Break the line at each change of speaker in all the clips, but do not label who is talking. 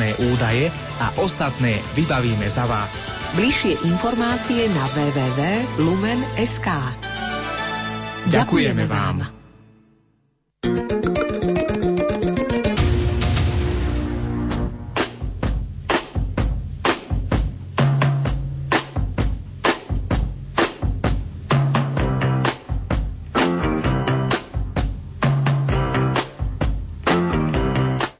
kontaktné údaje a ostatné vybavíme za vás.
Bližšie informácie na www.lumen.sk
Ďakujeme vám.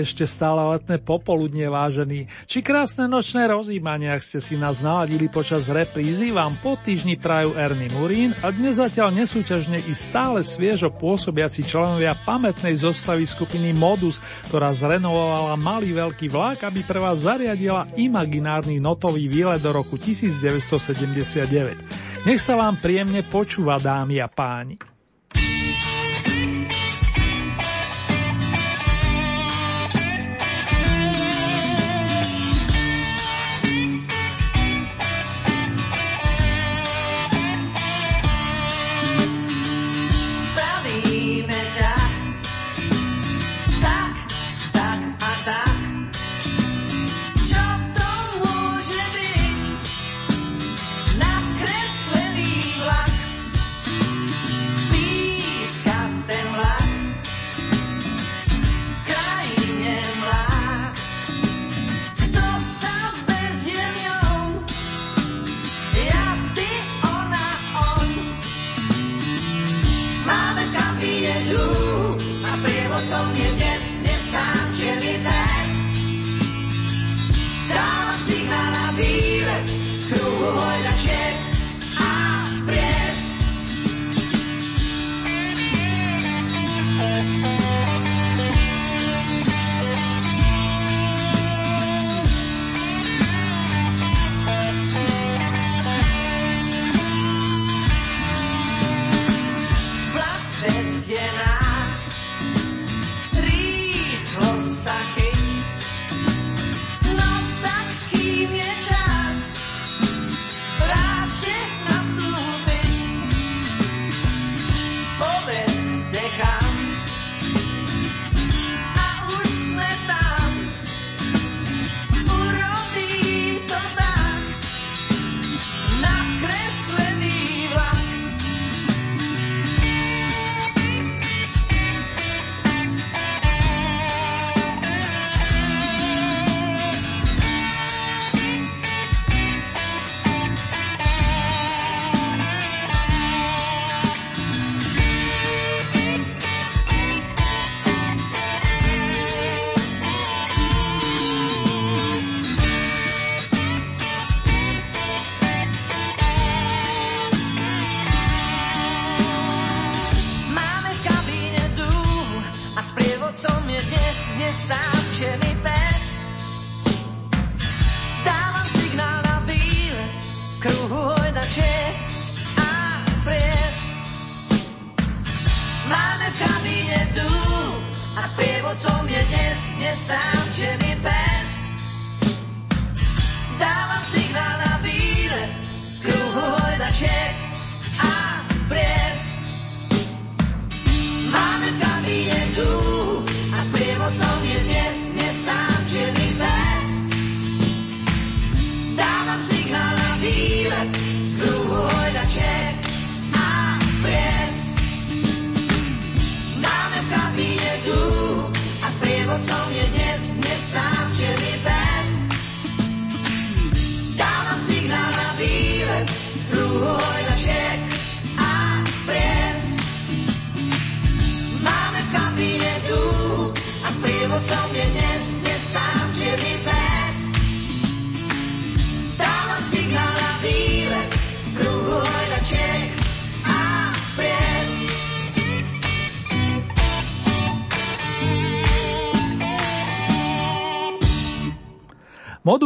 Ešte stále letné popoludne, vážený. Či krásne nočné rozjímania, ak ste si nás naladili počas reprízy, vám po týždni prajú Ernie Murín a dnes zatiaľ nesúťažne i stále sviežo pôsobiaci členovia pamätnej zostavy skupiny Modus, ktorá zrenovovala malý veľký vlak, aby pre vás zariadila imaginárny notový výlet do roku 1979. Nech sa vám príjemne počúva, dámy a páni.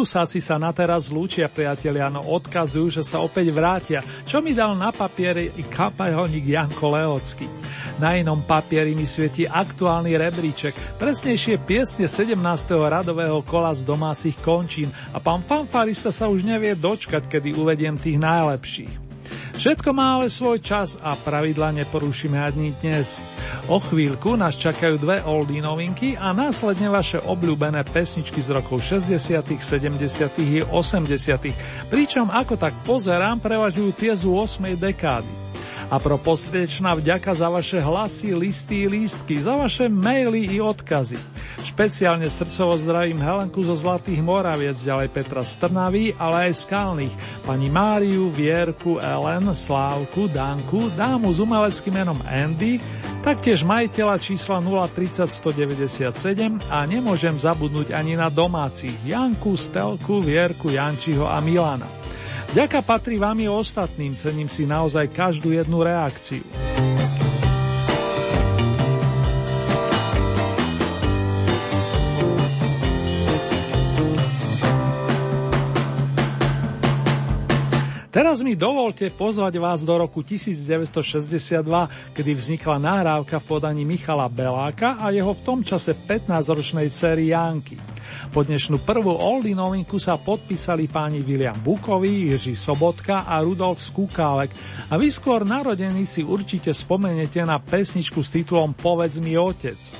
Modusáci sa na teraz lúčia, priatelia, no odkazujú, že sa opäť vrátia, čo mi dal na papieri i kapelník Janko Leocký. Na inom papieri mi svieti aktuálny rebríček, presnejšie piesne 17. radového kola z domácich končín a pán fanfarista sa už nevie dočkať, kedy uvediem tých najlepších. Všetko má ale svoj čas a pravidla neporušíme ani dnes. O chvíľku nás čakajú dve oldie novinky a následne vaše obľúbené pesničky z rokov 60., 70. i 80. Pričom ako tak pozerám, prevažujú tie z 8. dekády. A pro postriečná vďaka za vaše hlasy, listy, lístky, za vaše maily i odkazy. Špeciálne srdcovo zdravím Helenku zo Zlatých Moraviec, ďalej Petra Strnavý, ale aj Skalných, pani Máriu, Vierku, Ellen, Slávku, Danku, dámu s umeleckým menom Andy, taktiež majiteľa čísla 030 197 a nemôžem zabudnúť ani na domácich Janku, Stelku, Vierku, Jančiho a Milana. Ďaka patrí vám i ostatným, cením si naozaj každú jednu reakciu. Teraz mi dovolte pozvať vás do roku 1962, kedy vznikla nahrávka v podaní Michala Beláka a jeho v tom čase 15-ročnej cery Janky. Po dnešnú prvú Oldy novinku sa podpísali páni William Bukový, Jiří Sobotka a Rudolf Skúkálek a vy skôr narodení si určite spomeniete na pesničku s titulom Povedz mi otec.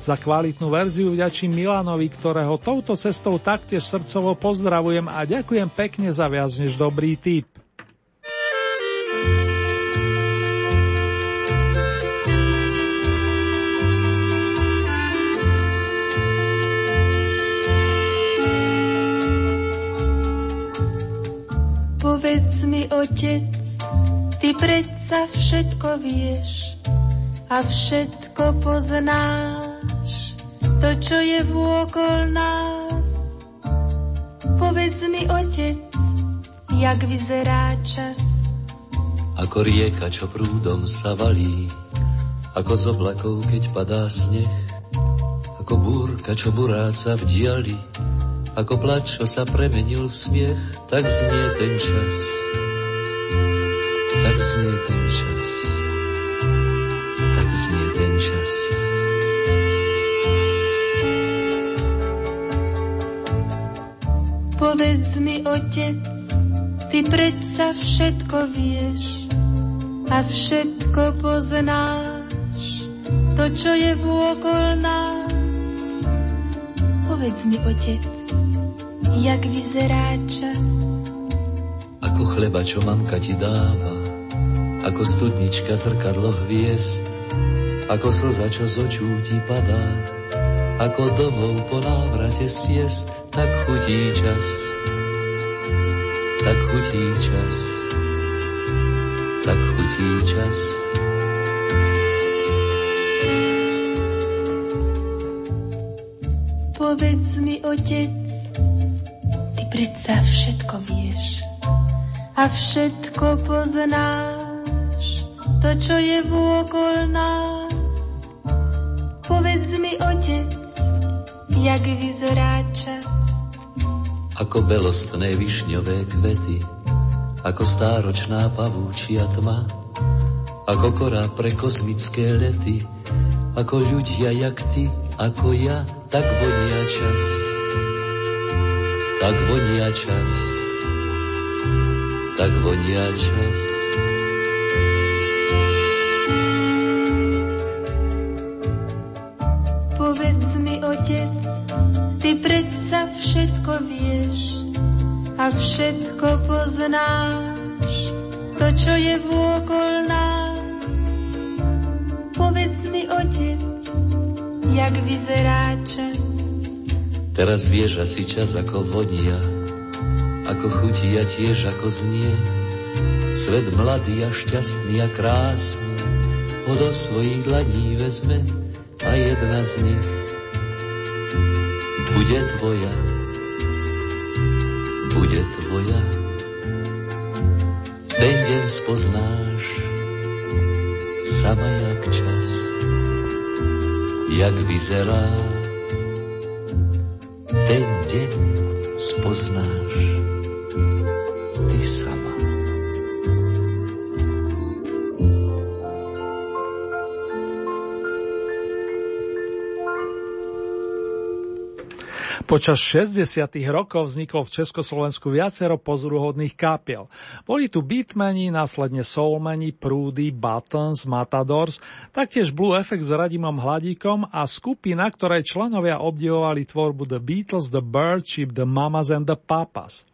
Za kvalitnú verziu vďačím Milanovi, ktorého touto cestou taktiež srdcovo pozdravujem a ďakujem pekne za viac než dobrý tip.
Otec, ty predsa všetko vieš a všetko poznáš, to, čo je vôkol nás. Povedz mi, otec, jak vyzerá čas.
Ako rieka, čo prúdom sa valí, ako z oblakov, keď padá sneh, ako búrka, čo buráca v diali, ako plač, čo sa premenil v smiech, tak znie ten čas. Tak znie ten čas. Tak znie ten čas.
Povedz mi, otec, ty predsa všetko vieš a všetko poznáš, to, čo je vôkol nás. Povedz mi, otec, jak vyzerá čas.
Ako chleba, čo mamka ti dáva, ako studnička zrkadlo hviezd, ako slza, čo z očú ti padá, ako domov po návrate siest, tak chutí čas, tak chutí čas, tak chutí čas.
Povedz mi, otec, predsa všetko vieš a všetko poznáš, to, čo je vôkol nás. Povedz mi, otec, jak vyzerá čas.
Ako belostné višňové kvety, ako stáročná pavúčia tma, ako korá pre kozmické lety, ako ľudia jak ty, ako ja, tak vonia čas tak vonia čas, tak vonia čas.
A všetko poznáš, to, čo je vôkol nás. Povedz mi, otec, jak vyzerá čas,
Teraz vieš asi čas ako vonia, ako chutí a tiež ako znie. Svet mladý a šťastný a krásny ho do svojich dlaní vezme a jedna z nich bude tvoja, bude tvoja. Ten deň spoznáš, sama jak čas, jak vyzerá. Ten deň spoznáš,
Počas 60. rokov vzniklo v Československu viacero pozoruhodných kapiel. Boli tu beatmeni, následne soulmeni, Prúdy, Buttons, Matadors, taktiež Blue Effect s Radimom Hladíkom a skupina, ktorej členovia obdivovali tvorbu The Beatles, The Birds, The Mamas and The Papas.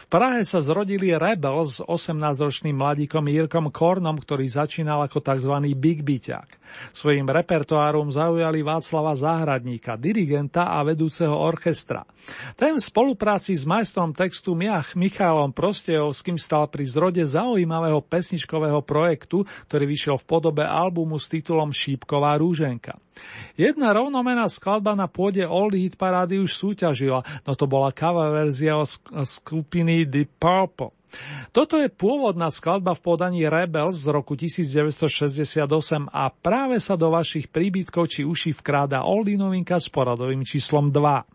V Prahe sa zrodili Rebels s 18-ročným mladíkom Jirkom Kornom, ktorý začínal ako tzv. Big Beaťák. Svojim repertoárom zaujali Václava Záhradníka, dirigenta a vedúceho orchestra. Ten v spolupráci s majstrom textu Miach Michailom Prostejovským stal pri zrode zaujímavého pesničkového projektu, ktorý vyšiel v podobe albumu s titulom Šípková rúženka. Jedna rovnomená skladba na pôde Old Hit parády už súťažila, no to bola cover verzia skupiny The Purple. Toto je pôvodná skladba v podaní Rebels z roku 1968 a práve sa do vašich príbytkov či uší vkráda Oldie novinka s poradovým číslom 2.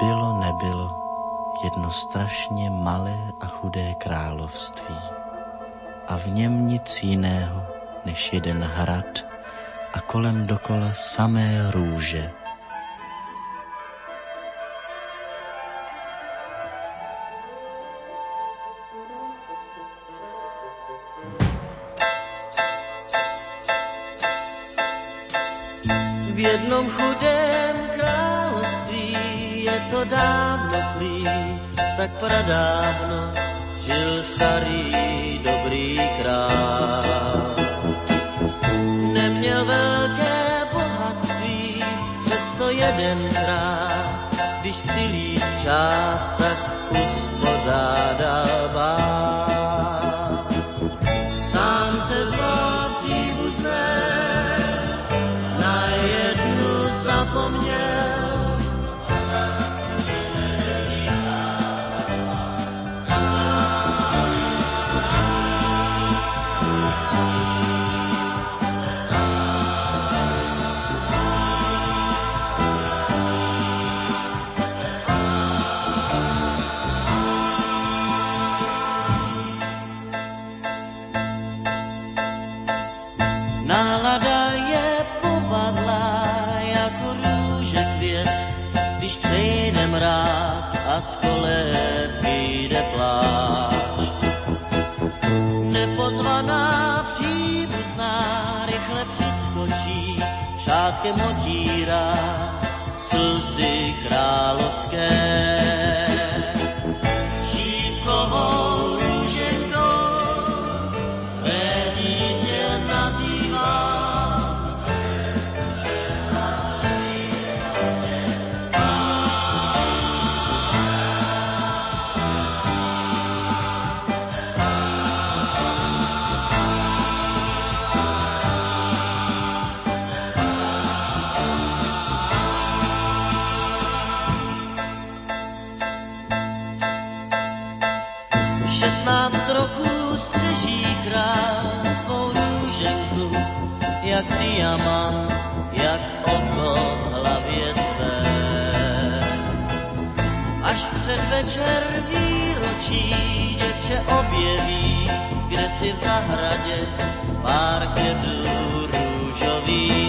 Bylo nebylo jedno strašně malé a chudé království a v něm nic jiného než jeden hrad a kolem dokola samé růže.
Jednom chudém království je to dávno plý, tak pradávno žil starý dobrý král. Neměl velké bohatství, přesto jedenkrát, když přilít tak uspořádal bál. Večer výročí děvče objeví, kde si v zahradě pár keřů růžový.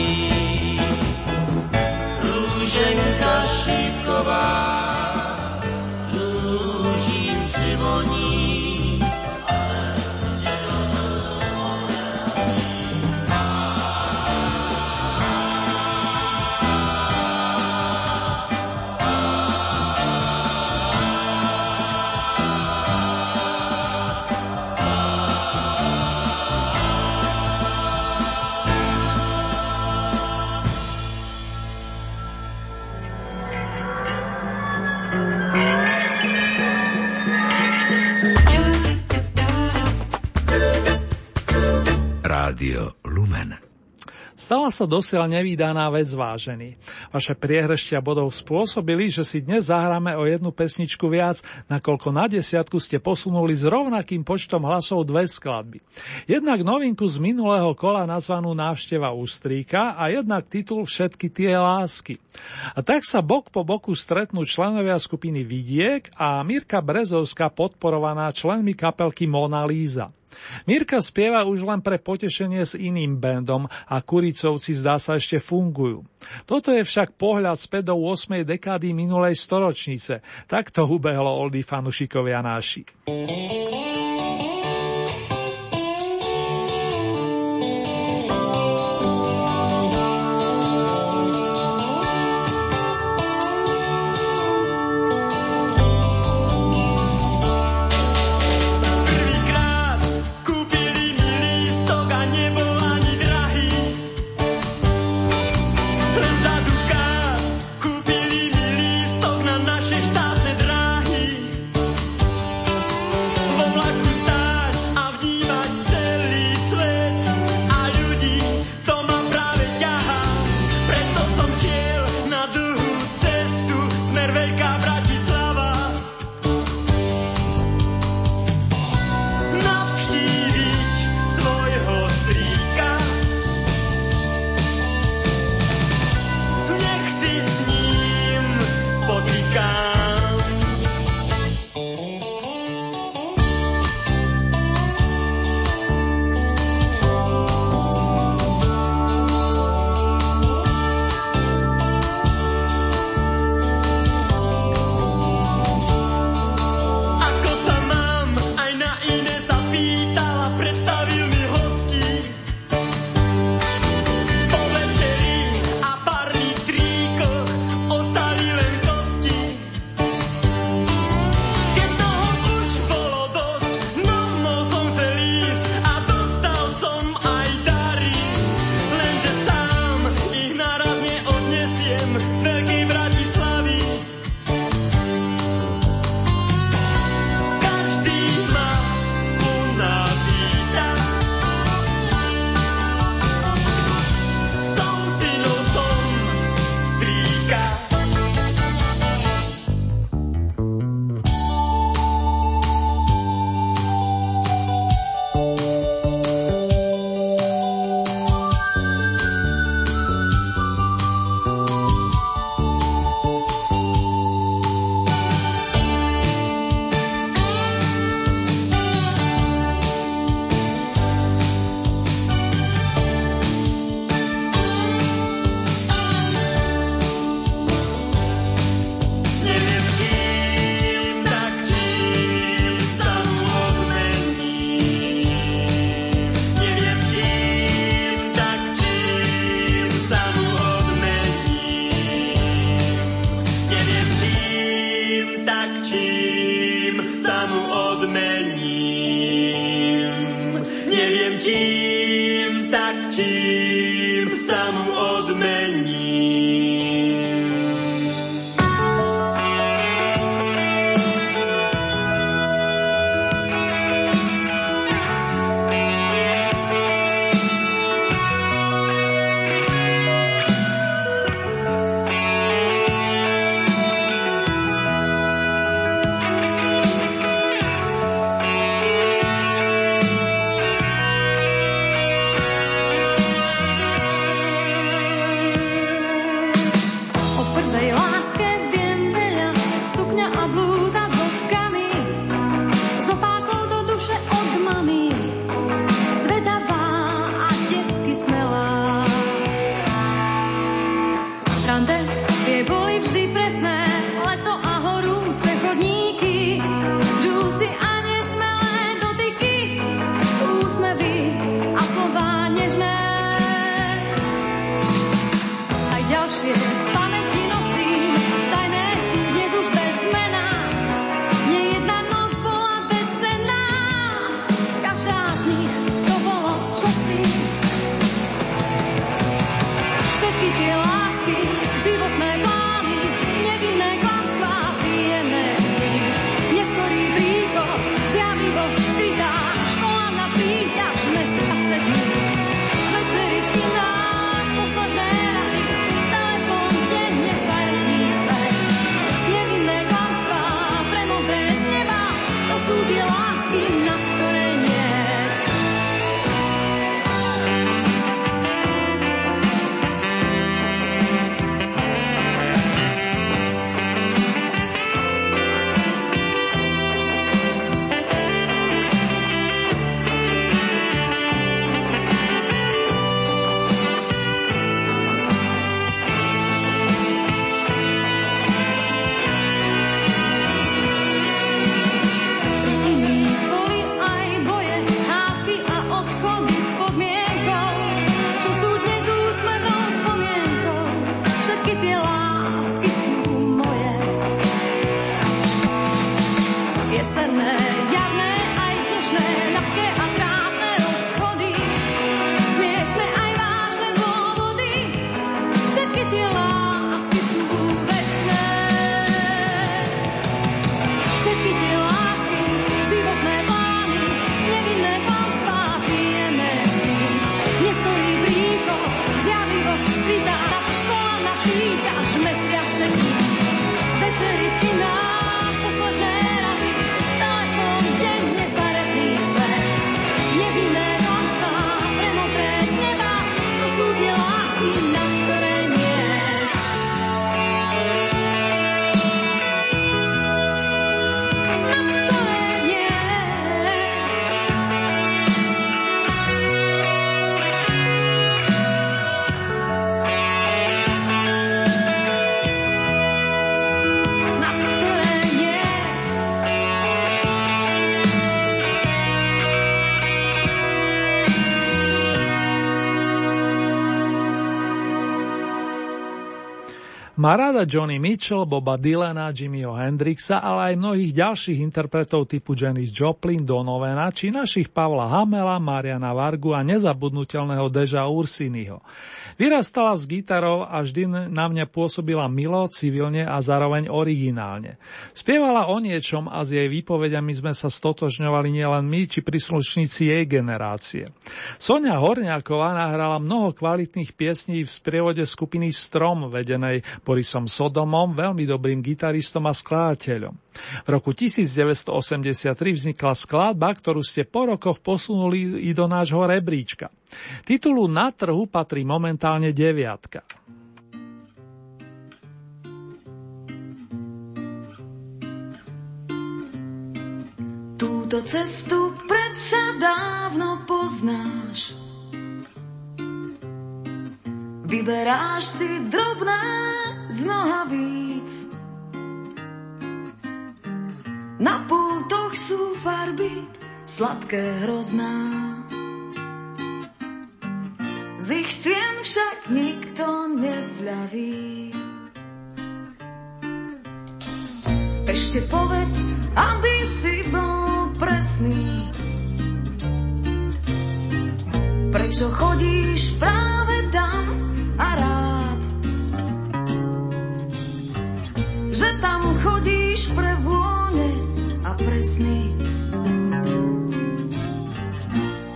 Stala sa dosiaľ nevydaná vec vážený. Vaše priehreštia bodov spôsobili, že si dnes zahráme o jednu pesničku viac, nakoľko na desiatku ste posunuli s rovnakým počtom hlasov dve skladby. Jednak novinku z minulého kola nazvanú Návšteva Ústríka a jednak titul Všetky tie lásky. A tak sa bok po boku stretnú členovia skupiny Vidiek a Mirka Brezovská podporovaná členmi kapelky Mona Lisa. Mirka spieva už len pre potešenie s iným bandom a Kuricovci zdá sa ešte fungujú. Toto je však pohľad späť do 8. dekády minulej storočnice. Takto ubehlo oldy fanušikovia náši. životné plány.
Má rada Johnny Mitchell, Boba Dylana, Jimmyho Hendrixa, ale aj mnohých ďalších interpretov typu Janis Joplin, Donovena či našich Pavla Hamela, Mariana Vargu a nezabudnutelného Deža Ursiniho. Vyrastala s gitarou a vždy na mňa pôsobila milo, civilne a zároveň originálne. Spievala o niečom a s jej výpovediami sme sa stotožňovali nielen my, či príslušníci jej generácie. Sonia Horňáková nahrala mnoho kvalitných piesní v sprievode skupiny Strom, vedenej Borisom Sodomom, veľmi dobrým gitaristom a skladateľom. V roku 1983 vznikla skladba, ktorú ste po rokoch posunuli i do nášho rebríčka. Titulu na trhu patrí momentálne deviatka.
Túto cestu predsa dávno poznáš. Vyberáš si drobné z nohavíc. Na pultoch sú farby sladké hrozná. Z ich cien však nikto nezľaví. Ešte povedz, aby si bol presný. Prečo chodíš práve tam a rád? Presný.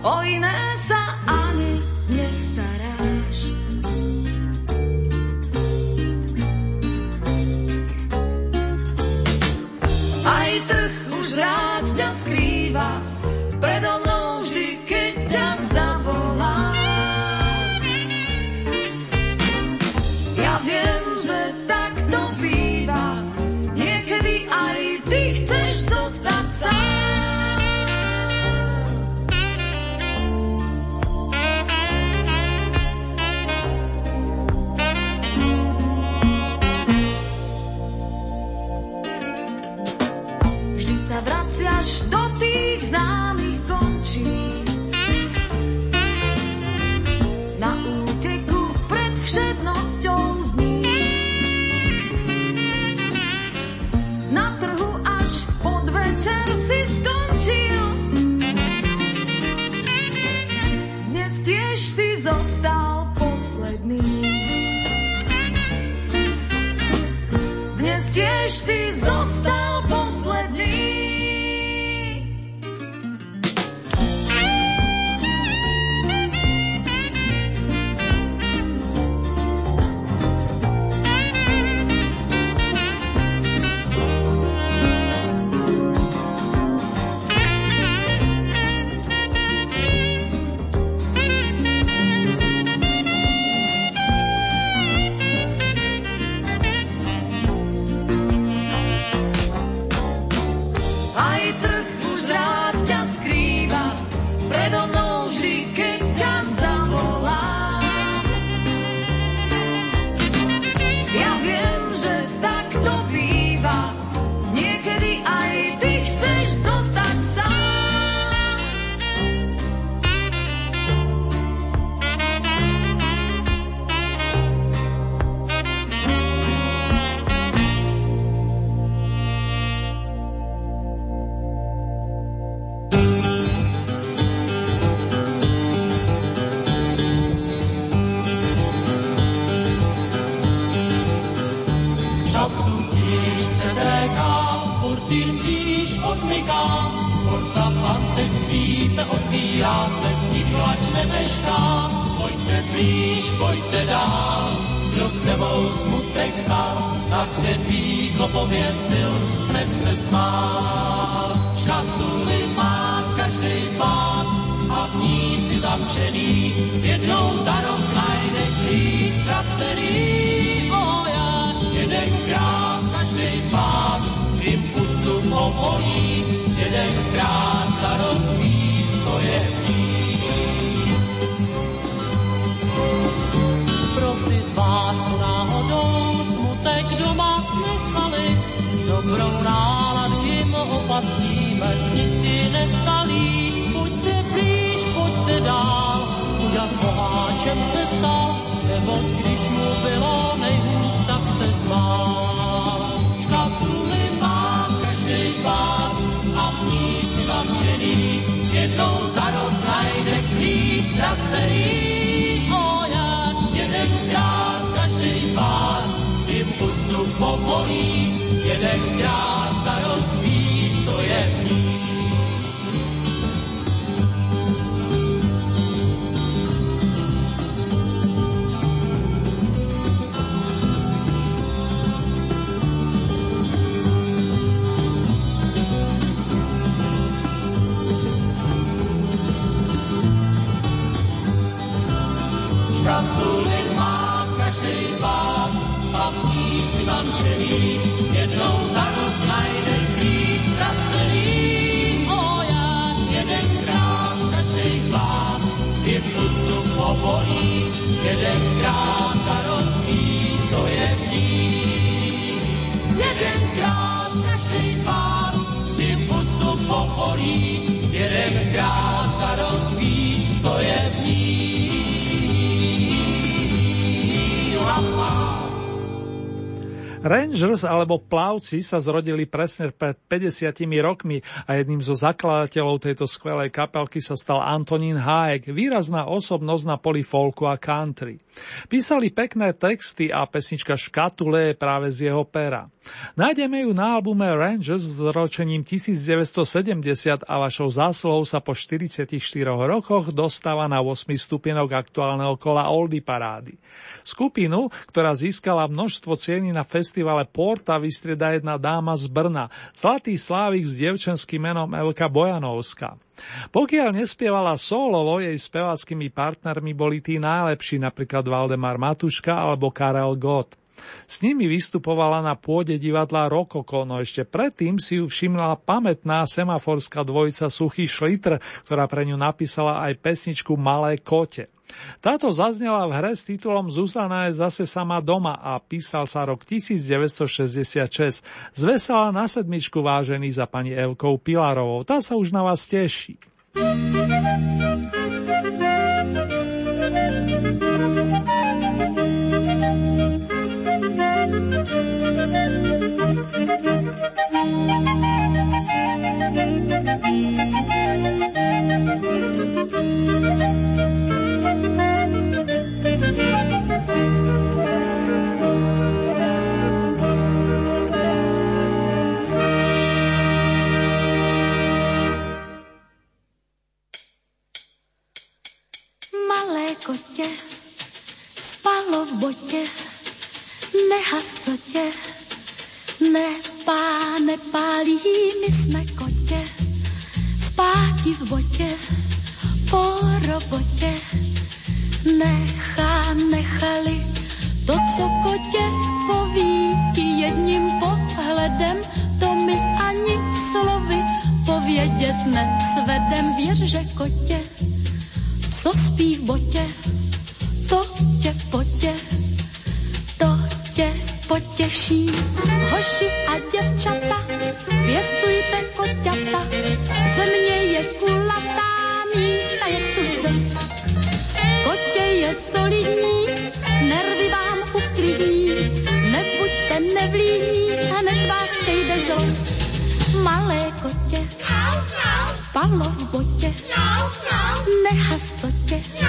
O iné sa
odbíjá se, nikdo ať nemešká, pojďte blíž, pojďte dál,
Rangers alebo plavci sa zrodili presne pred 50 rokmi a jedným zo zakladateľov tejto skvelej kapelky sa stal Antonín Hájek, výrazná osobnosť na poli folku a country. Písali pekné texty a pesnička Škatule je práve z jeho pera. Nájdeme ju na albume Rangers s ročením 1970 a vašou zásluhou sa po 44 rokoch dostáva na 8 stupienok aktuálneho kola Oldy parády. Skupinu, ktorá získala množstvo cieny na festivale Porta, vystrieda jedna dáma z Brna, Zlatý Slávik s dievčenským menom Elka Bojanovská. Pokiaľ nespievala solovo, jej speváckými partnermi boli tí najlepší, napríklad Valdemar Matuška alebo Karel Gott. S nimi vystupovala na pôde divadla Rokoko, no ešte predtým si ju všimla pamätná semaforská dvojica Suchý Šlitr, ktorá pre ňu napísala aj pesničku Malé kote. Táto zaznela v hre s titulom Zuzana je zase sama doma a písal sa rok 1966. Zvesala na sedmičku vážený za pani Evkou Pilarovou. Tá sa už na vás teší.
Malé kotě spalo v botě, nehas co tě, nepá, nepálí, my jsme kotě, spáti v botě, po robotě, nechá, nechali, to, co kotě poví ti jedním pohledem, to mi ani slovy povědět nesvedem, věř, že kotě, co spí v botě, to tě potě, to tě potěší. Hoši a děvčata, pěstujte koťata, země je kulatá, místa je tu dost. Kotě je solidní, nervy vám uklidní, nebuďte nevlídní, hned vás přejde zlost. Malé kotě, spalo v botě, nehas co tě,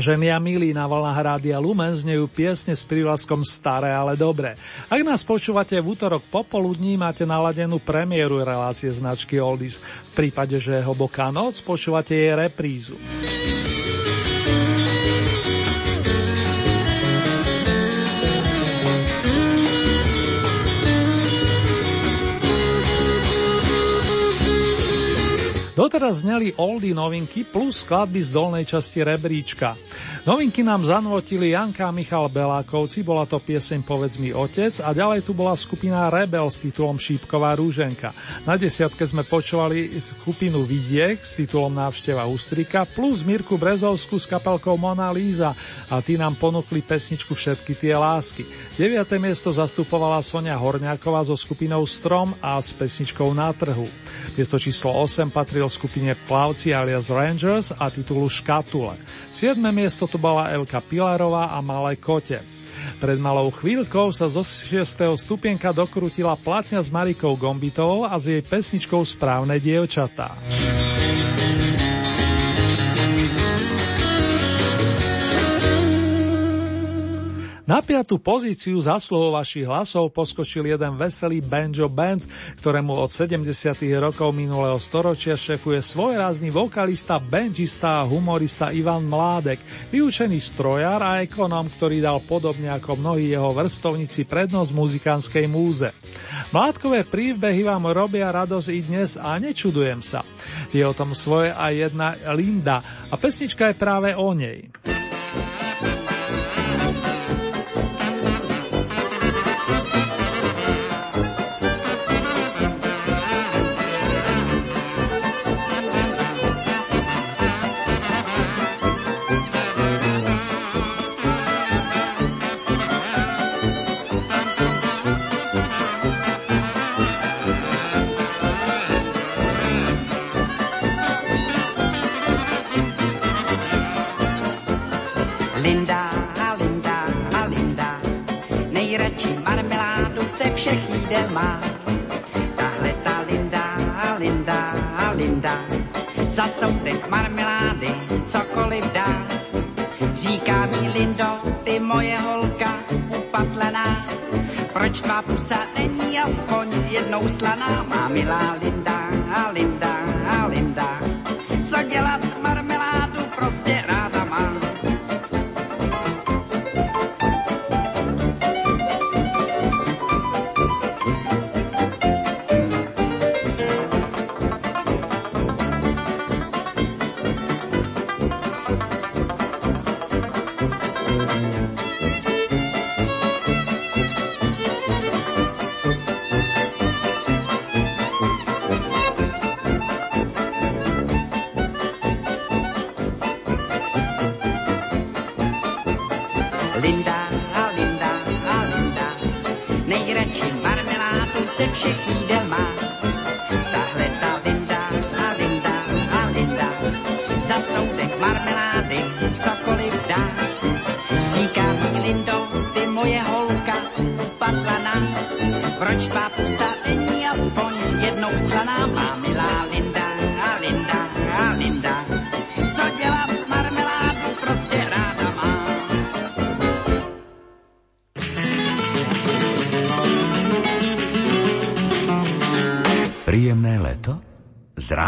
Vážení a milí, na vlnách Rádia Lumen znejú piesne s prívlaskom Staré, ale dobré. Ak nás počúvate v útorok popoludní, máte naladenú premiéru relácie značky Oldies. V prípade, že je hlboká noc, počúvate jej reprízu. Doteraz zneli oldy novinky plus skladby z dolnej časti rebríčka. Novinky nám zanvotili Janka a Michal Belákovci, bola to pieseň Povedz mi otec a ďalej tu bola skupina Rebel s titulom Šípková rúženka. Na desiatke sme počúvali skupinu Vidiek s titulom Návšteva Ústrika plus Mirku Brezovskú s kapelkou Mona Líza a tí nám ponúkli pesničku Všetky tie lásky. 9. miesto zastupovala Sonia Horňáková so skupinou Strom a s pesničkou Na trhu. Miesto číslo 8 patril skupine Plavci alias Rangers a titulu Škatule. 7. miesto tu bola Elka Pilarová a Malé kote. Pred malou chvíľkou sa zo 6. stupienka dokrutila platňa s Marikou Gombitovou a s jej pesničkou Správne dievčatá. Na piatú pozíciu zasluhou vašich hlasov poskočil jeden veselý banjo band, ktorému od 70. rokov minulého storočia šefuje svojrázny vokalista, bandžista a humorista Ivan Mládek, vyučený strojár a ekonom, ktorý dal podobne ako mnohí jeho vrstovníci prednosť muzikánskej múze. Mládkové príbehy vám robia radosť i dnes a nečudujem sa. Je o tom svoje aj jedna Linda a pesnička je práve o nej.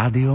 Radio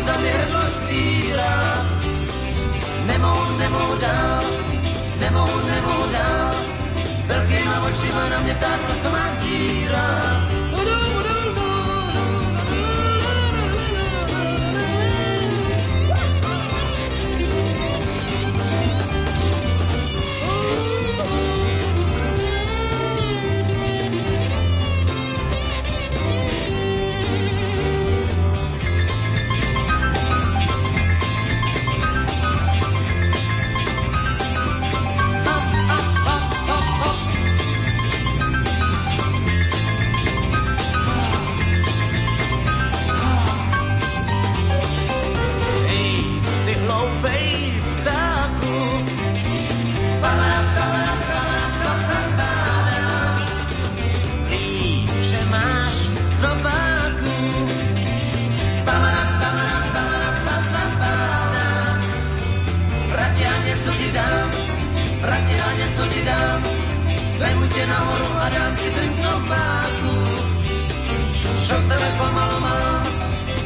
hrůza měrlo svírá. Nemou, nemou dál, nemou, nemou dál, velkýma očima na mě pták rosomák zírá. pomalu mám,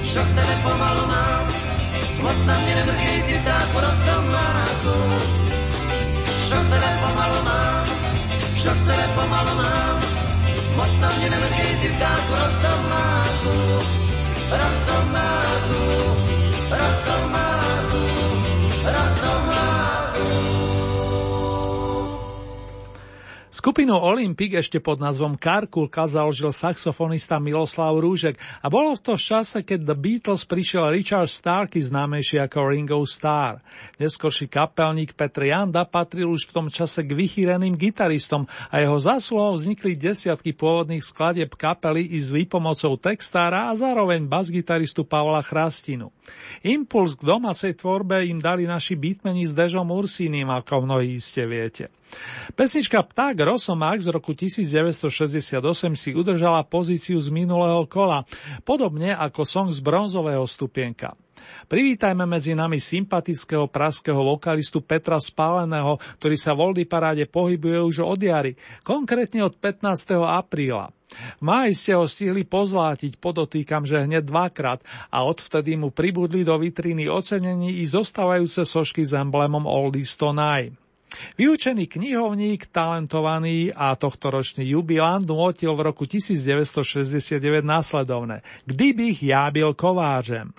šok z tebe pomalu mám. Moc na mě nemrkej,
ty tá
porostomáku.
Šok z pomalu mám, šok z pomalu mám. Moc na mě nemrkej, ty vtáku rostomáku. Rostomáku, rostomáku, rostomáku.
Skupinu Olympic ešte pod názvom Karkulka založil saxofonista Miloslav Rúžek a bolo v to čase, keď The Beatles prišiel Richard Starkey známejší ako Ringo Starr. Neskorší kapelník Petr Janda patril už v tom čase k vychýreným gitaristom a jeho zásluhou vznikli desiatky pôvodných skladieb kapely i s výpomocou textára a zároveň basgitaristu Pavla Chrastinu. Impuls k domácej tvorbe im dali naši beatmeni s Dežom Ursínim, ako mnohí iste viete. Pesnička Pták Rosomák z roku 1968 si udržala pozíciu z minulého kola, podobne ako song z bronzového stupienka. Privítajme medzi nami sympatického praského vokalistu Petra Spáleného, ktorý sa v Oldy paráde pohybuje už od jary, konkrétne od 15. apríla. V ste ho stihli pozlátiť, podotýkam, že hneď dvakrát a odvtedy mu pribudli do vitriny ocenení i zostávajúce sošky s emblemom Oldies Tonight. Vyučený knihovník, talentovaný a tohtoročný jubilant nutil v roku 1969 následovné. Kdybych ja byl kovářem.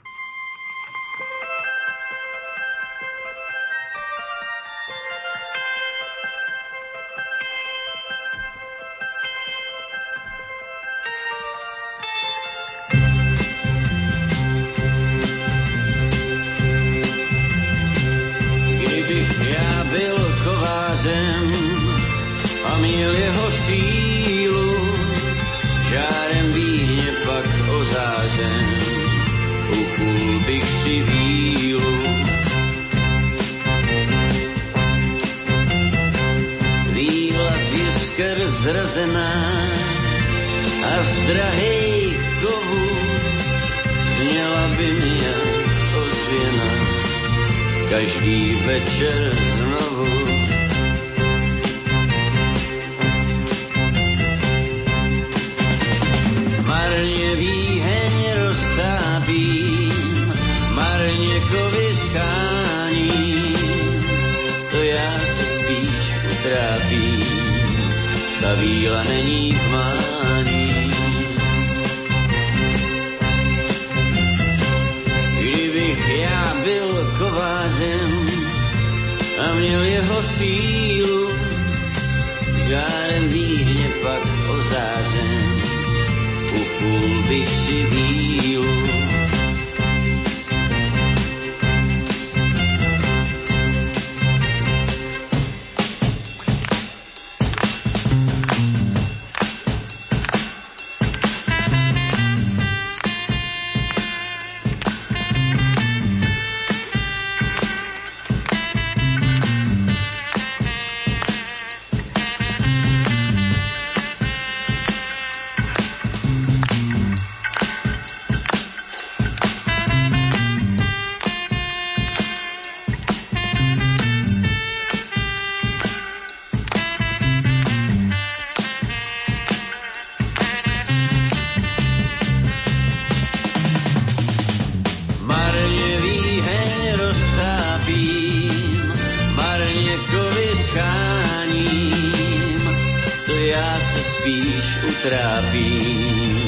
Utrápím,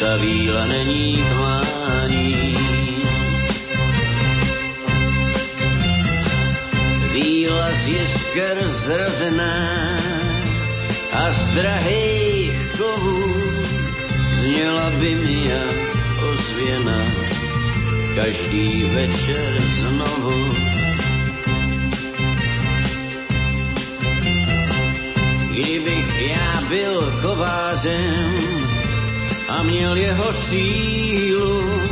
ta víla není k mání. Víla z jisker zrazená a z drahých kovů zněla by mi jak ozvěna každý večer znovu. Já byl kovářem a měl jeho sílu,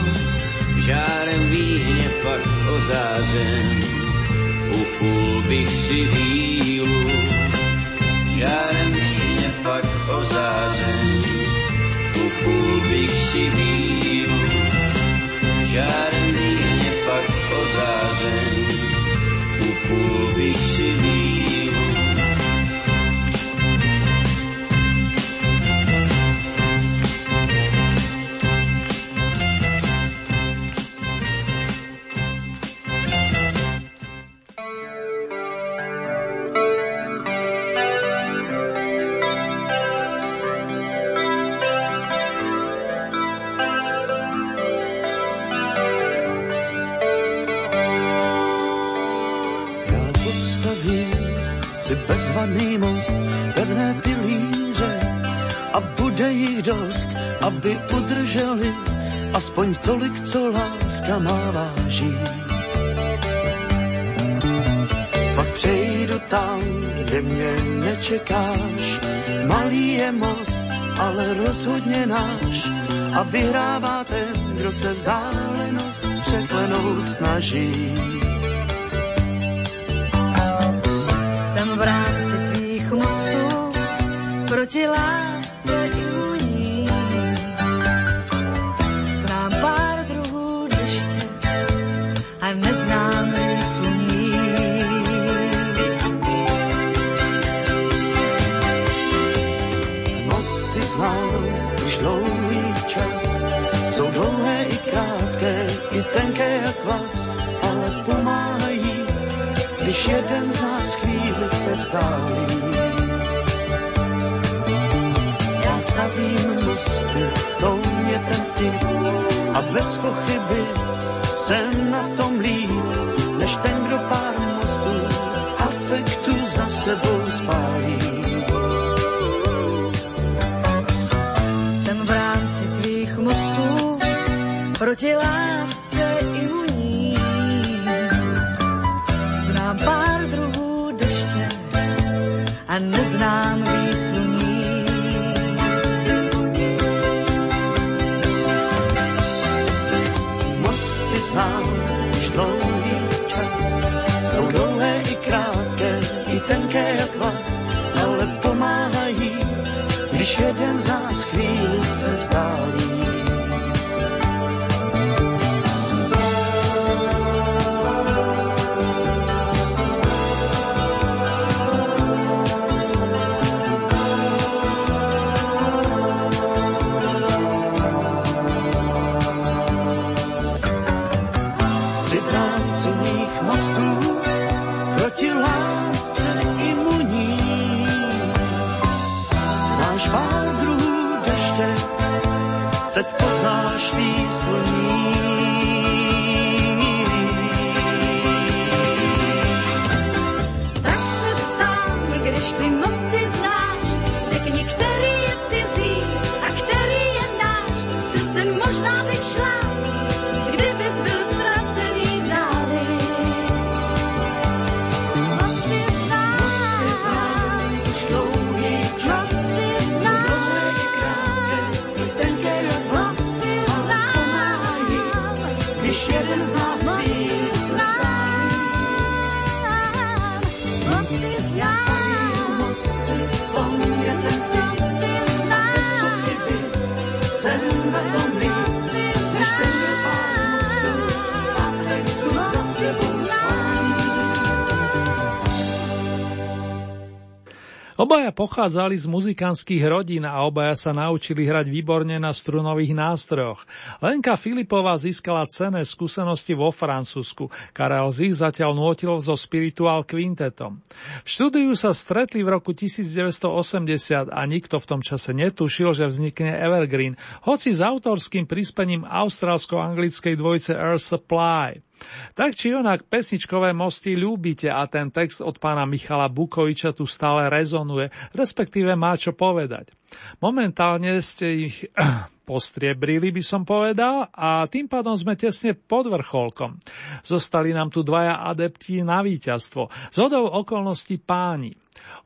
žárem výhně pak ozářen, upul bych si vílu. Žárem výhně pak ozářen, upul bych si vílu. Žárem výhně pak ozářen, upul bych si vílu.
Nečekáš, malý je most, ale rozhodně náš a vyhrává ten, kdo se vzdálenost překlenout snaží. Vzdálí. Já stavím mosty, v tom je ten vtip a bez pochyby jsem na tom líp, než ten, kdo pár mostů afektu za sebou spálí.
Jsem v rámci tvých mostů proti
chvíli
Obaja pochádzali z muzikantských rodín a obaja sa naučili hrať výborne na strunových nástrojoch. Lenka Filipová získala cené skúsenosti vo Francúzsku. Karel Zich zatiaľ nuotil so spirituál kvintetom. V štúdiu sa stretli v roku 1980 a nikto v tom čase netušil, že vznikne Evergreen, hoci s autorským prispením austrálsko-anglickej dvojice Earth Supply. Tak či onak pesničkové mosty ľúbite a ten text od pána Michala Bukoviča tu stále rezonuje, respektíve má čo povedať. Momentálne ste ich postriebrili, by som povedal, a tým pádom sme tesne pod vrcholkom. Zostali nám tu dvaja adepti na víťazstvo, zhodou okolností páni.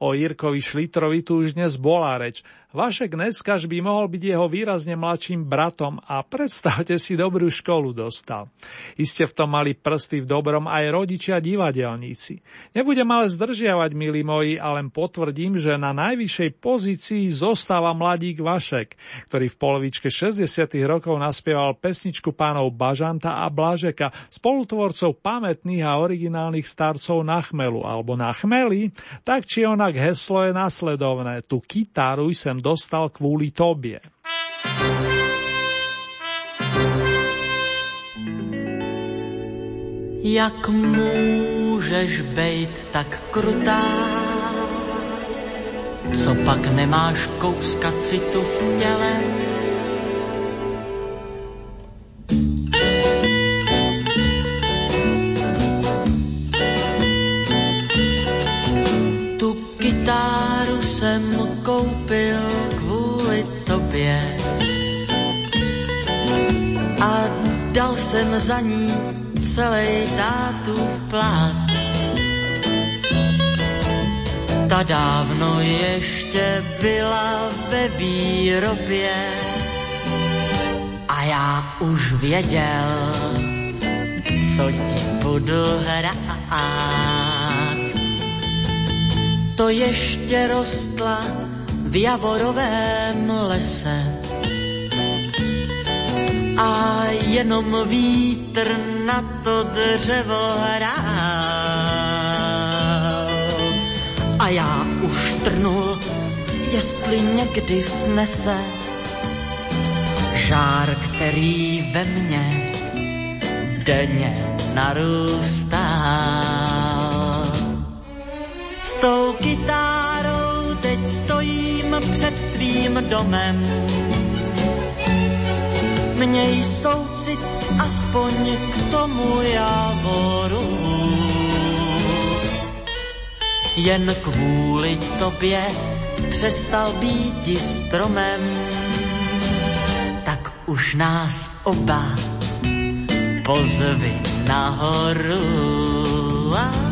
O Jirkovi Šlitrovi tu už dnes bola reč. Vašek Neskaž by mohol byť jeho výrazne mladším bratom a predstavte si, dobrú školu dostal. Iste v tom mali prsty v dobrom aj rodičia divadelníci. Nebudem ale zdržiavať, milí moji, a len potvrdím, že na najvyššej pozícii zostáva mladík Vašek, ktorý v polovičke 60. rokov naspieval pesničku pánov Bažanta a Blažeka, spolutvorcov pamätných a originálnych starcov na chmelu alebo na chmeli, tak či onak heslo je nasledovné. Tu kytaru sem dostal kvůli tobě.
Jak můžeš být tak krutá? Co pak nemáš kouska citu v těle? Jsem koupil kvůli tobě a dal jsem za ní celý tátu plát. Ta dávno ještě byla ve výrobě a já už věděl, co ti budu hrát. To ještě rostla v javorovém lese. A jenom vítr na to dřevo hrál. A já už trnul, jestli někdy snese žár, který ve mně denně narůstá. S tou kytárou teď stojím před tvým domem. Měj soucit aspoň k tomu javoru. Jen kvůli tobě přestal být stromem, tak už nás oba pozvi nahoru. Ah.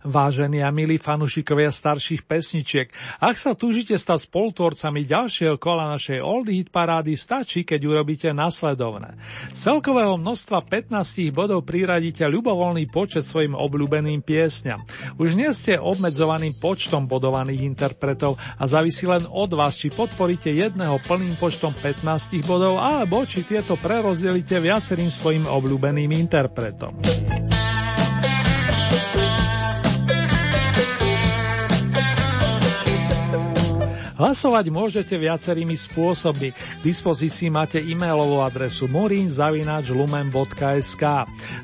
Vážení a milí fanúšikovia starších pesničiek, ak sa túžite stať spolutvorcami ďalšieho kola našej Old Hit parády, stačí, keď urobíte nasledovné. Celkového množstva 15 bodov priradíte ľubovoľný počet svojim obľúbeným piesňam. Už nie ste obmedzovaným počtom bodovaných interpretov a závisí len od vás, či podporíte jedného plným počtom 15 bodov, alebo či tieto prerozdelíte viacerým svojim obľúbeným interpretom. Hlasovať môžete viacerými spôsobmi. K dispozícii máte e-mailovú adresu murinzavinačlumen.sk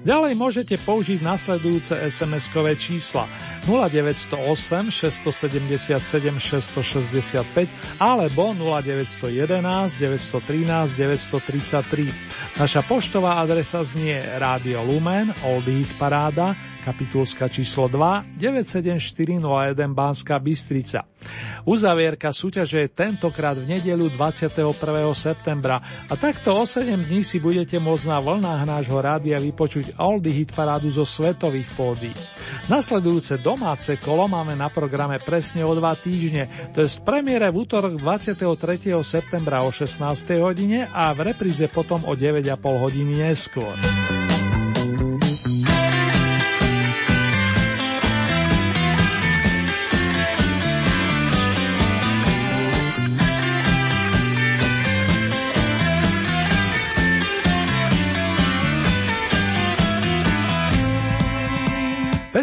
Ďalej môžete použiť nasledujúce SMS-kové čísla 0908 677 665 alebo 0911 913 933. Naša poštová adresa znie Radio Lumen, Old Heat Paráda, kapitulska číslo 2, 97401 Bánska Bystrica. Uzavierka súťaže je tentokrát v nedelu 21. septembra a takto o 7 dní si budete môcť na vlnách nášho rádia vypočuť Oldy hit parádu zo svetových pódy. Nasledujúce domáce kolo máme na programe presne o dva týždne, to je premiére v útorok 23. septembra o 16. hodine a v repríze potom o 9,5 hodiny neskôr.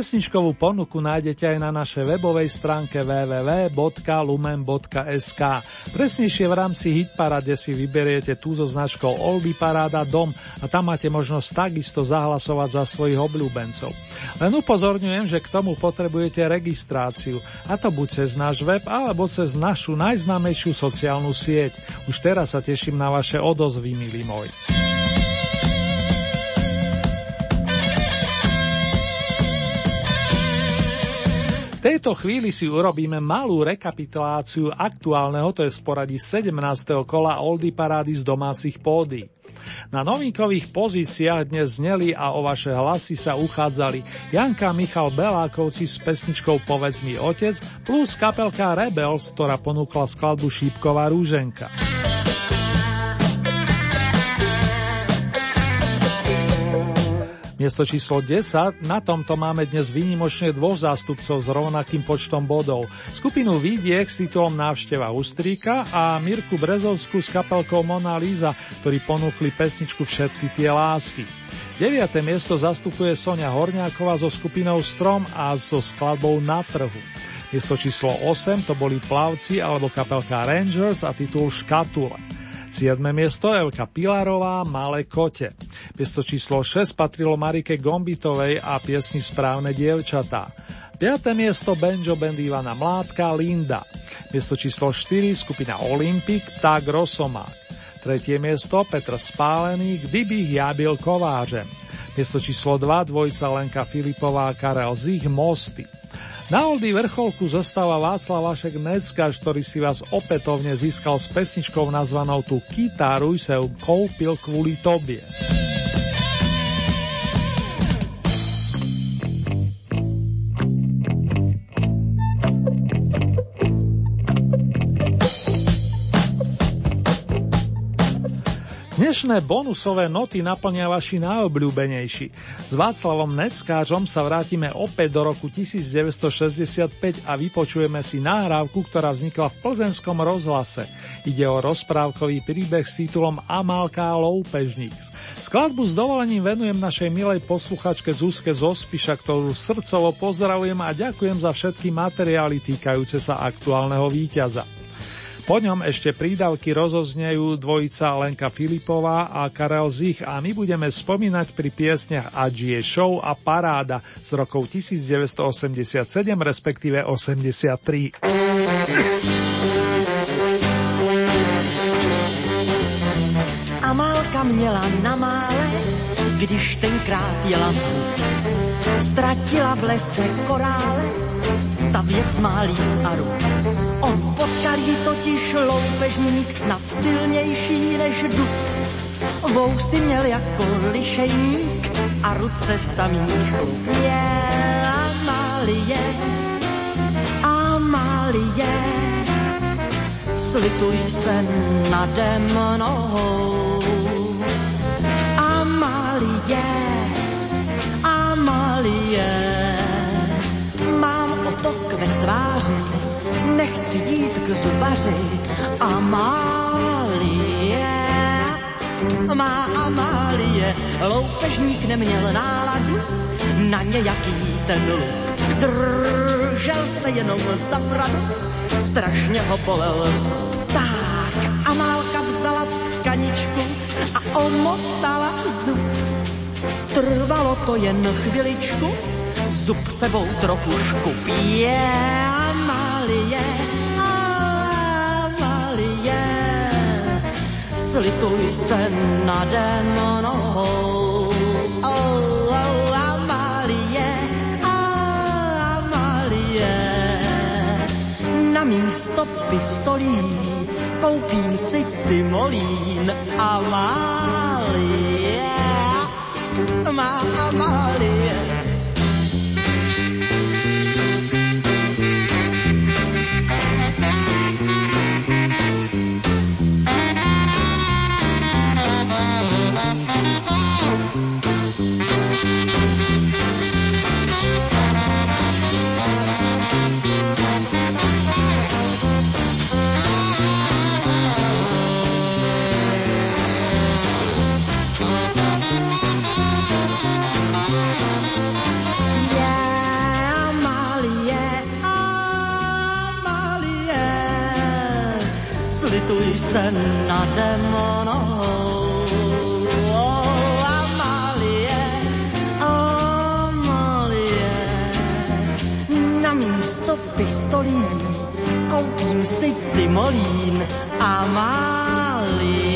Pesničkovú ponuku nájdete aj na našej webovej stránke www.lumen.sk. Presnejšie v rámci Hitparade si vyberiete tú so značkou Oldy Paráda Dom a tam máte možnosť takisto zahlasovať za svojich obľúbencov. Len upozorňujem, že k tomu potrebujete registráciu, a to buď cez náš web, alebo cez našu najznámejšiu sociálnu sieť. Už teraz sa teším na vaše odozvy, milí môj. Tejto chvíli si urobíme malú rekapituláciu aktuálneho, to je z poradí 17. kola Oldy parády z domácich pódy. Na novinkových pozíciách dnes zneli a o vaše hlasy sa uchádzali Janka Michal Belákovci s pesničkou Povedz mi otec plus kapelka Rebels, ktorá ponúkla skladbu Šípková rúženka. Miesto číslo 10, na tomto máme dnes výnimočne dvoch zástupcov s rovnakým počtom bodov. Skupinu Vidiek s titulom Návšteva Ustríka a Mirku Brezovskú s kapelkou Mona Lisa, ktorí ponúkli pesničku Všetky tie lásky. 9. miesto zastupuje Sonia Horňáková so skupinou Strom a so skladbou Na trhu. Miesto číslo 8 to boli Plavci alebo kapelka Rangers a titul Škatule. 7. miesto Elka Pilarová Malé kote. Miesto číslo 6 patrilo Marike Gombitovej a piesni Správne dievčatá. 5. miesto Benjo Band Ivana Mládka Linda. Miesto číslo 4 skupina Olympic Pták Rosomák. Tretie miesto Petr Spálený Kdybych ja byl kovářem. Miesto číslo 2 dvojica Lenka Filipová Karel Zich Mosty. Na oldy vrcholku zostáva Václav Vašek Neckaš, ktorý si vás opätovne získal s pesničkou nazvanou tu Kytaruj se koupil kvôli tobie. Dnešné bonusové noty naplnia vaši najobľúbenejší. S Václavom Neckáčom sa vrátime opäť do roku 1965 a vypočujeme si nahrávku, ktorá vznikla v plzenskom rozhlase. Ide o rozprávkový príbeh s titulom Amálka a Loupežník. Skladbu s dovolením venujem našej milej posluchačke Zuzke Zospiša, ktorú srdcovo pozdravujem a ďakujem za všetky materiály týkajúce sa aktuálneho víťaza. Po ňom ešte prídavky rozoznejú dvojica Lenka Filipová a Karel Zich a my budeme spomínať pri piesniach Adžie Show a Paráda z rokov 1987 respektíve 83.
Amálka měla na mále, když tenkrát jela z Ztratila v lese korále, ta věc má líc a On jí totiž loupežník snad silnější než dub. Vousy měl jako lišejník a ruce samých Měla Amálie, Amálie, slituj se nade mnou. Amálie, Amálie, mám otok ve tváři, nechci jít k zubaři. Amálie, má Amálie, loupežník neměl náladu na nějaký ten luk. Držel se jenom za bradu, strašně ho bolel. Tak Amálka vzala tkaničku a omotala zub. Trvalo to jen chviličku, zub sebou trochu škup. Je Amálie, Amálie, slituj se nade mnou. Oh, oh, na místo pistolí koupím si ty molín. Amálie, se nade mnou. Místo pistolí koupím si tymolín. Amálie, Amálko,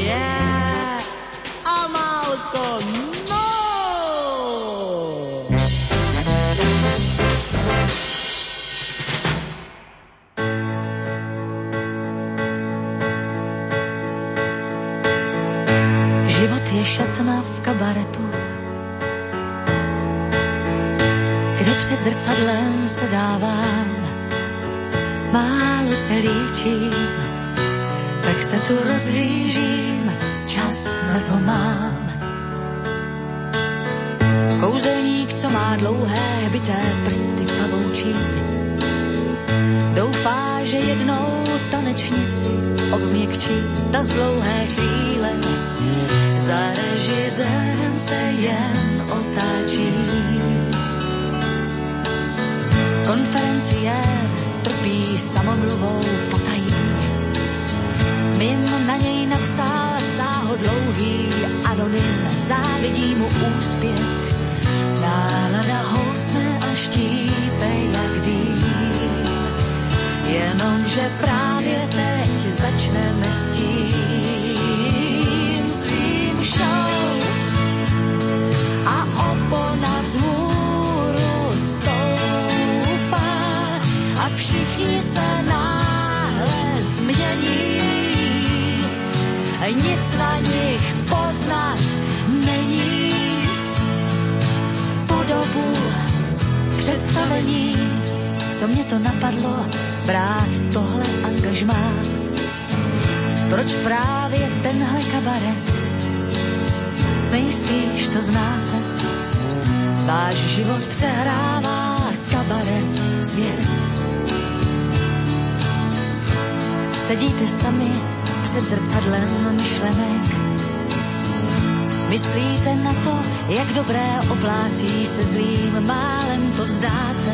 zrcadlem se dávám, málo se líčím, tak se tu rozhlížím, čas na to mám. Kouzelník, co má dlouhé byté prsty pavoučí, doufá, že jednou tanečnici obměkčí ta z dlouhé chvíle. Za režisérem se jen otáčí. Konferenciér trpí samomluvou potají. Mimo na něj napsal sáhodlouhý anonym, závidí mu úspěch. Nálada housne a štípe jak dým. Jenomže právě teď začneme s tím Nic na nich poznat není podobu představení, co mě to napadlo brát tohle angažmá. Proč právě tenhle kabaret? Nejspíš to znáte. Váš život přehrává kabaret svět. Sedíte sami před zrcadlem myšlenek. Myslíte na to, jak dobré oplácí se zlým, málem to vzdáte.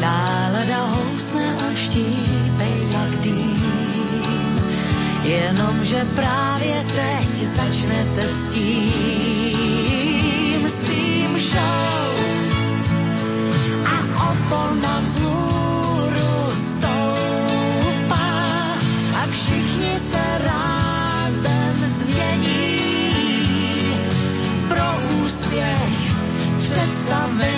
Nálada housne a štípe jak dým. Jenomže právě teď začnete s tím svým show a opona vzhůru představení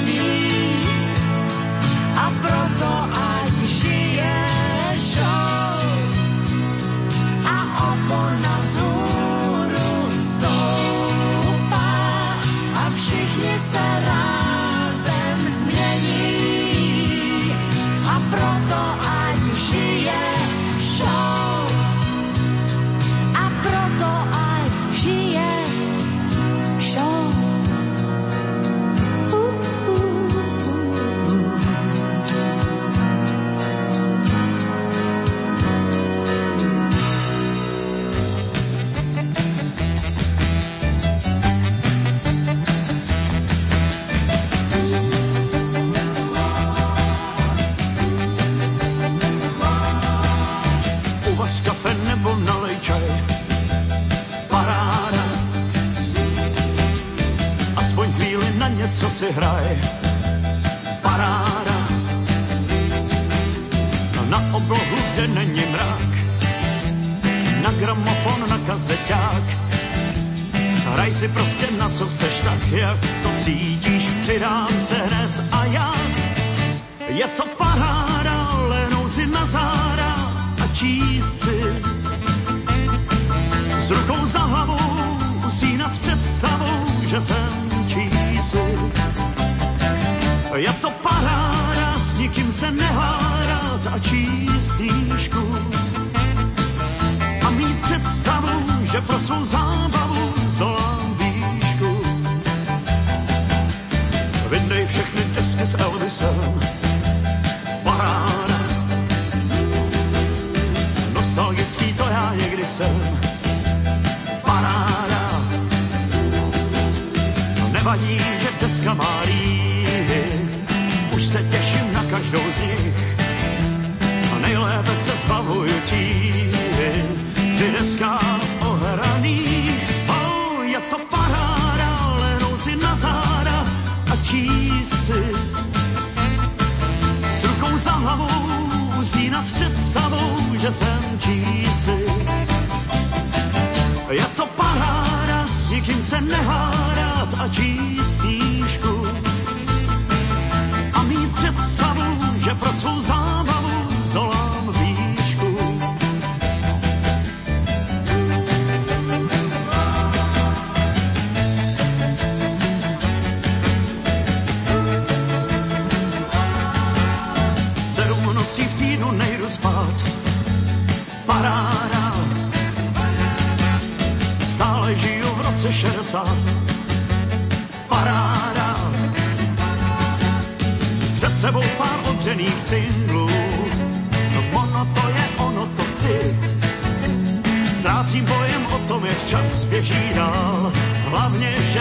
dál. Hlavně, že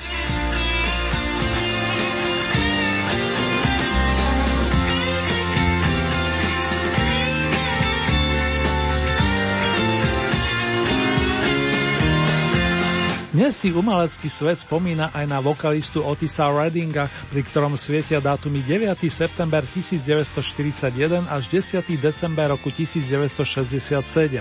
Si umelecký svet spomína aj na vokalistu Otisa Reddinga, pri ktorom svietia dátumy 9. september 1941 až 10. december roku 1967.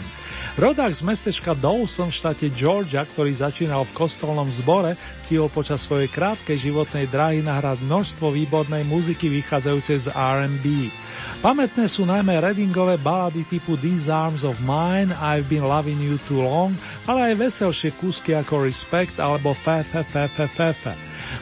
Rodák z mestečka Dawson v štáte Georgia, ktorý začínal v kostolnom zbore, stihol počas svojej krátkej životnej dráhy nahrať množstvo výbornej muziky vychádzajúcej z R&B. Pamätné sú najmä Reddingové balady typu These Arms of Mine, I've Been Loving You Too Long, ale aj veselšie kúsky ako Respect alebo Fe Fe Fe Fe Fe Fe.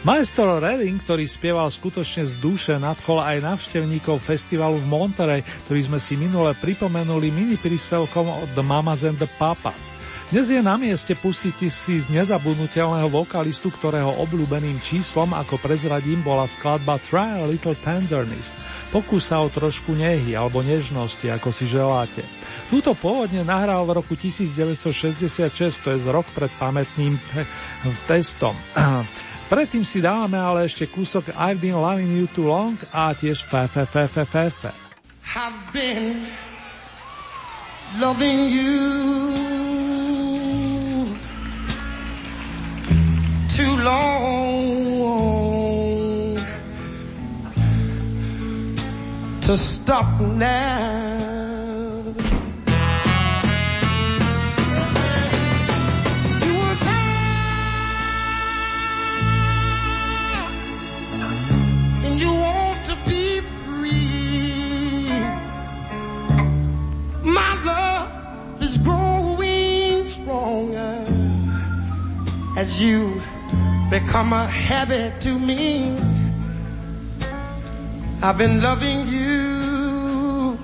Maestro Redding, ktorý spieval skutočne z duše, nadchol aj navštevníkov festivalu v Monterey, ktorý sme si minule pripomenuli mini príspevkom od The Mamas and the Papas. Dnes je na mieste pustiť si z nezabudnutelného vokalistu, ktorého obľúbeným číslom, ako prezradím, bola skladba Try a Little Tenderness. Pokús sa o trošku nehy alebo nežnosti, ako si želáte. Túto pôvodne nahral v roku 1966, to je rok pred pamätným testom. Predtým si dávame ale ešte kúsok I've been loving you too long a tiež fe fe fe fe fe fe.
have been loving you too long to stop now. You and you want to be free. My love is growing stronger as you become a habit to me. I've been loving you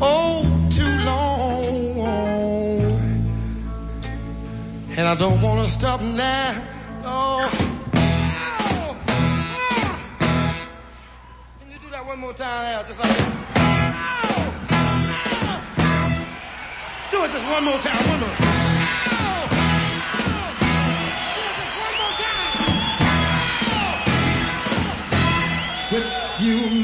oh too long, and I don't want to stop now. Oh. Can you do that one more time, Al? Just like that. Oh. Oh. Do it just one more time. One more.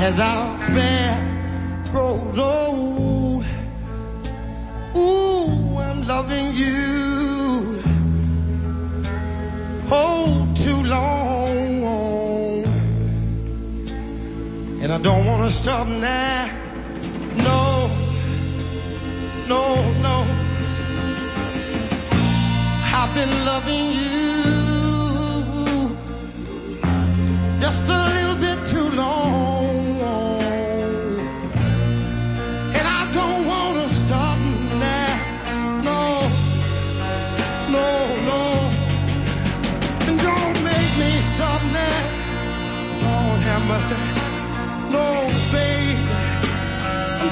as our affair grows old. Oh, ooh, I'm loving you oh too long, and I don't want to stop now. No, no, no. I've been loving you just a little bit too long.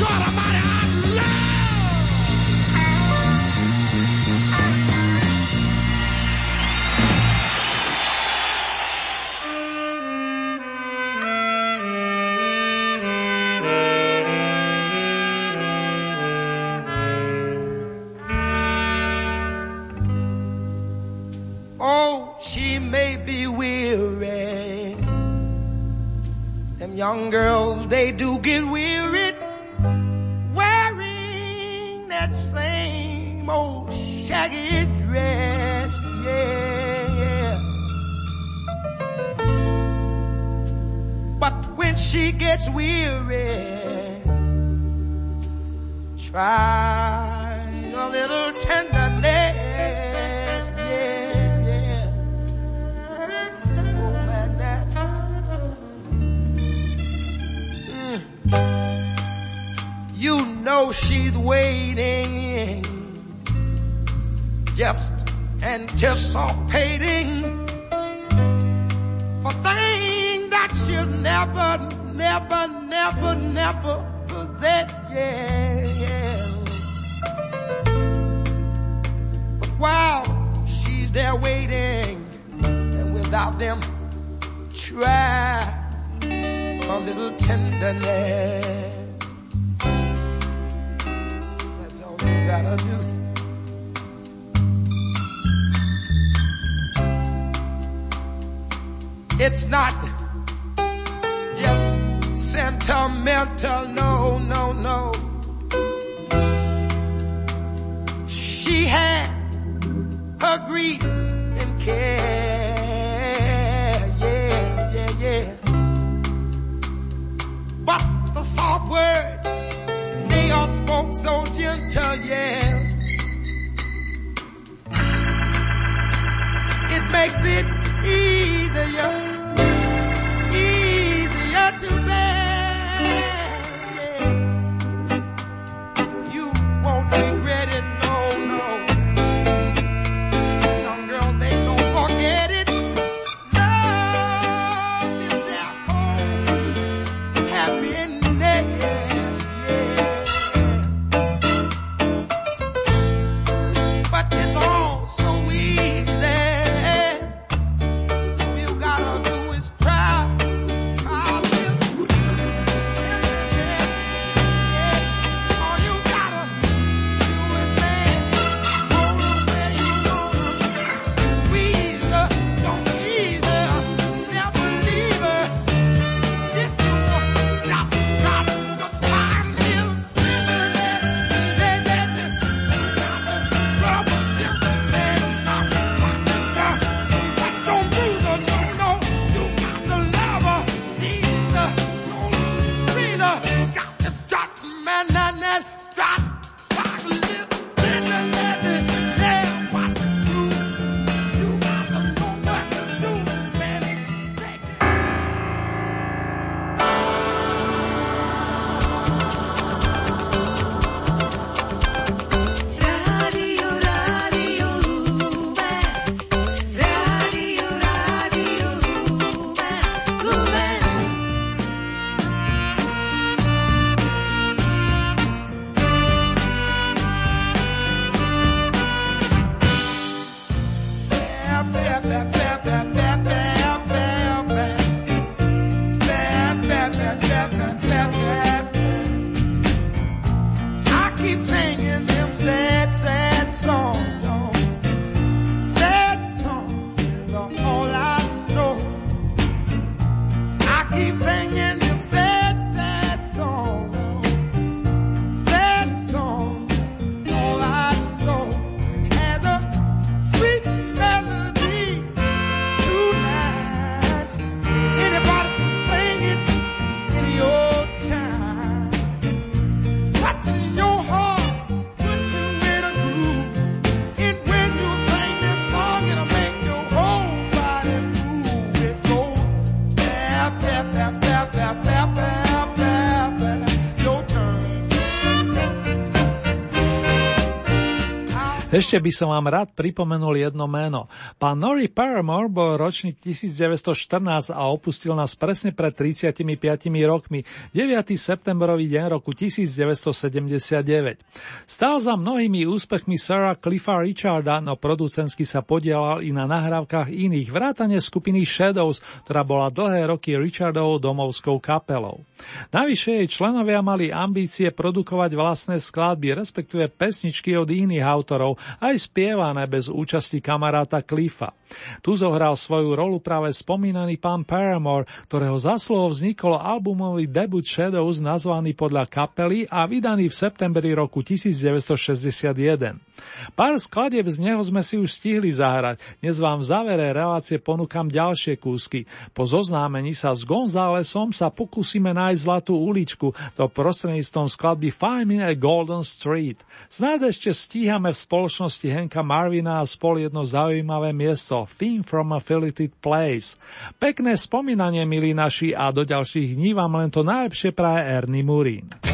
God Almighty,
Ešte by som vám rád pripomenul jedno meno. Pán Norrie Paramore bol ročník 1914 a opustil nás presne pred 35 rokmi, 9. septembrový deň roku 1979. Stál za mnohými úspechmi Sarah Cliffa Richarda, no producensky sa podielal i na nahrávkach iných, vrátane skupiny Shadows, ktorá bola dlhé roky Richardovou domovskou kapelou. Navyše jej členovia mali ambície produkovať vlastné skladby, respektíve pesničky od iných autorov, aj spievané bez účasti kamaráta Cliffa. Tu zohral svoju rolu práve spomínaný pán Paramore, ktorého zasluhou vznikol albumový debut Shadows nazvaný podľa kapely a vydaný v septembri roku 1961. Pár skladieb z neho sme si už stihli zahrať, dnes vám v závere relácie ponúkam ďalšie kúsky. Po zoznámení sa s Gonzálesom sa pokúsime nájsť zlatú uličku, to prostredníctvom skladby Find Me a Golden Street. Snáď ešte stíhame v spoločnosti Henka Marvina a spol jedno zaujímavé miesto Theme from a Filleted Place. Pekné spomínanie, milí naši, a do ďalších dní vám len to najlepšie praje Ernie Murin.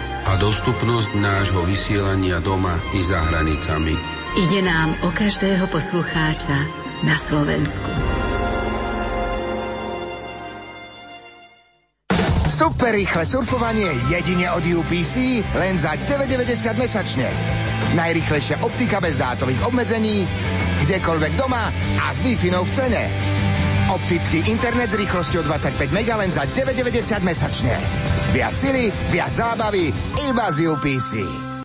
a dostupnosť nášho vysielania doma i za hranicami.
Ide nám o každého poslucháča na Slovensku.
Super rýchle surfovanie jedine od UPC len za 9,90 mesačne. Najrychlejšia optika bez dátových obmedzení, kdekoľvek doma a s wi v cene. Optický internet s rýchlosťou 25 MB len za 9,90 mesačne. Viac sily, viac zábavy, iba z UPC.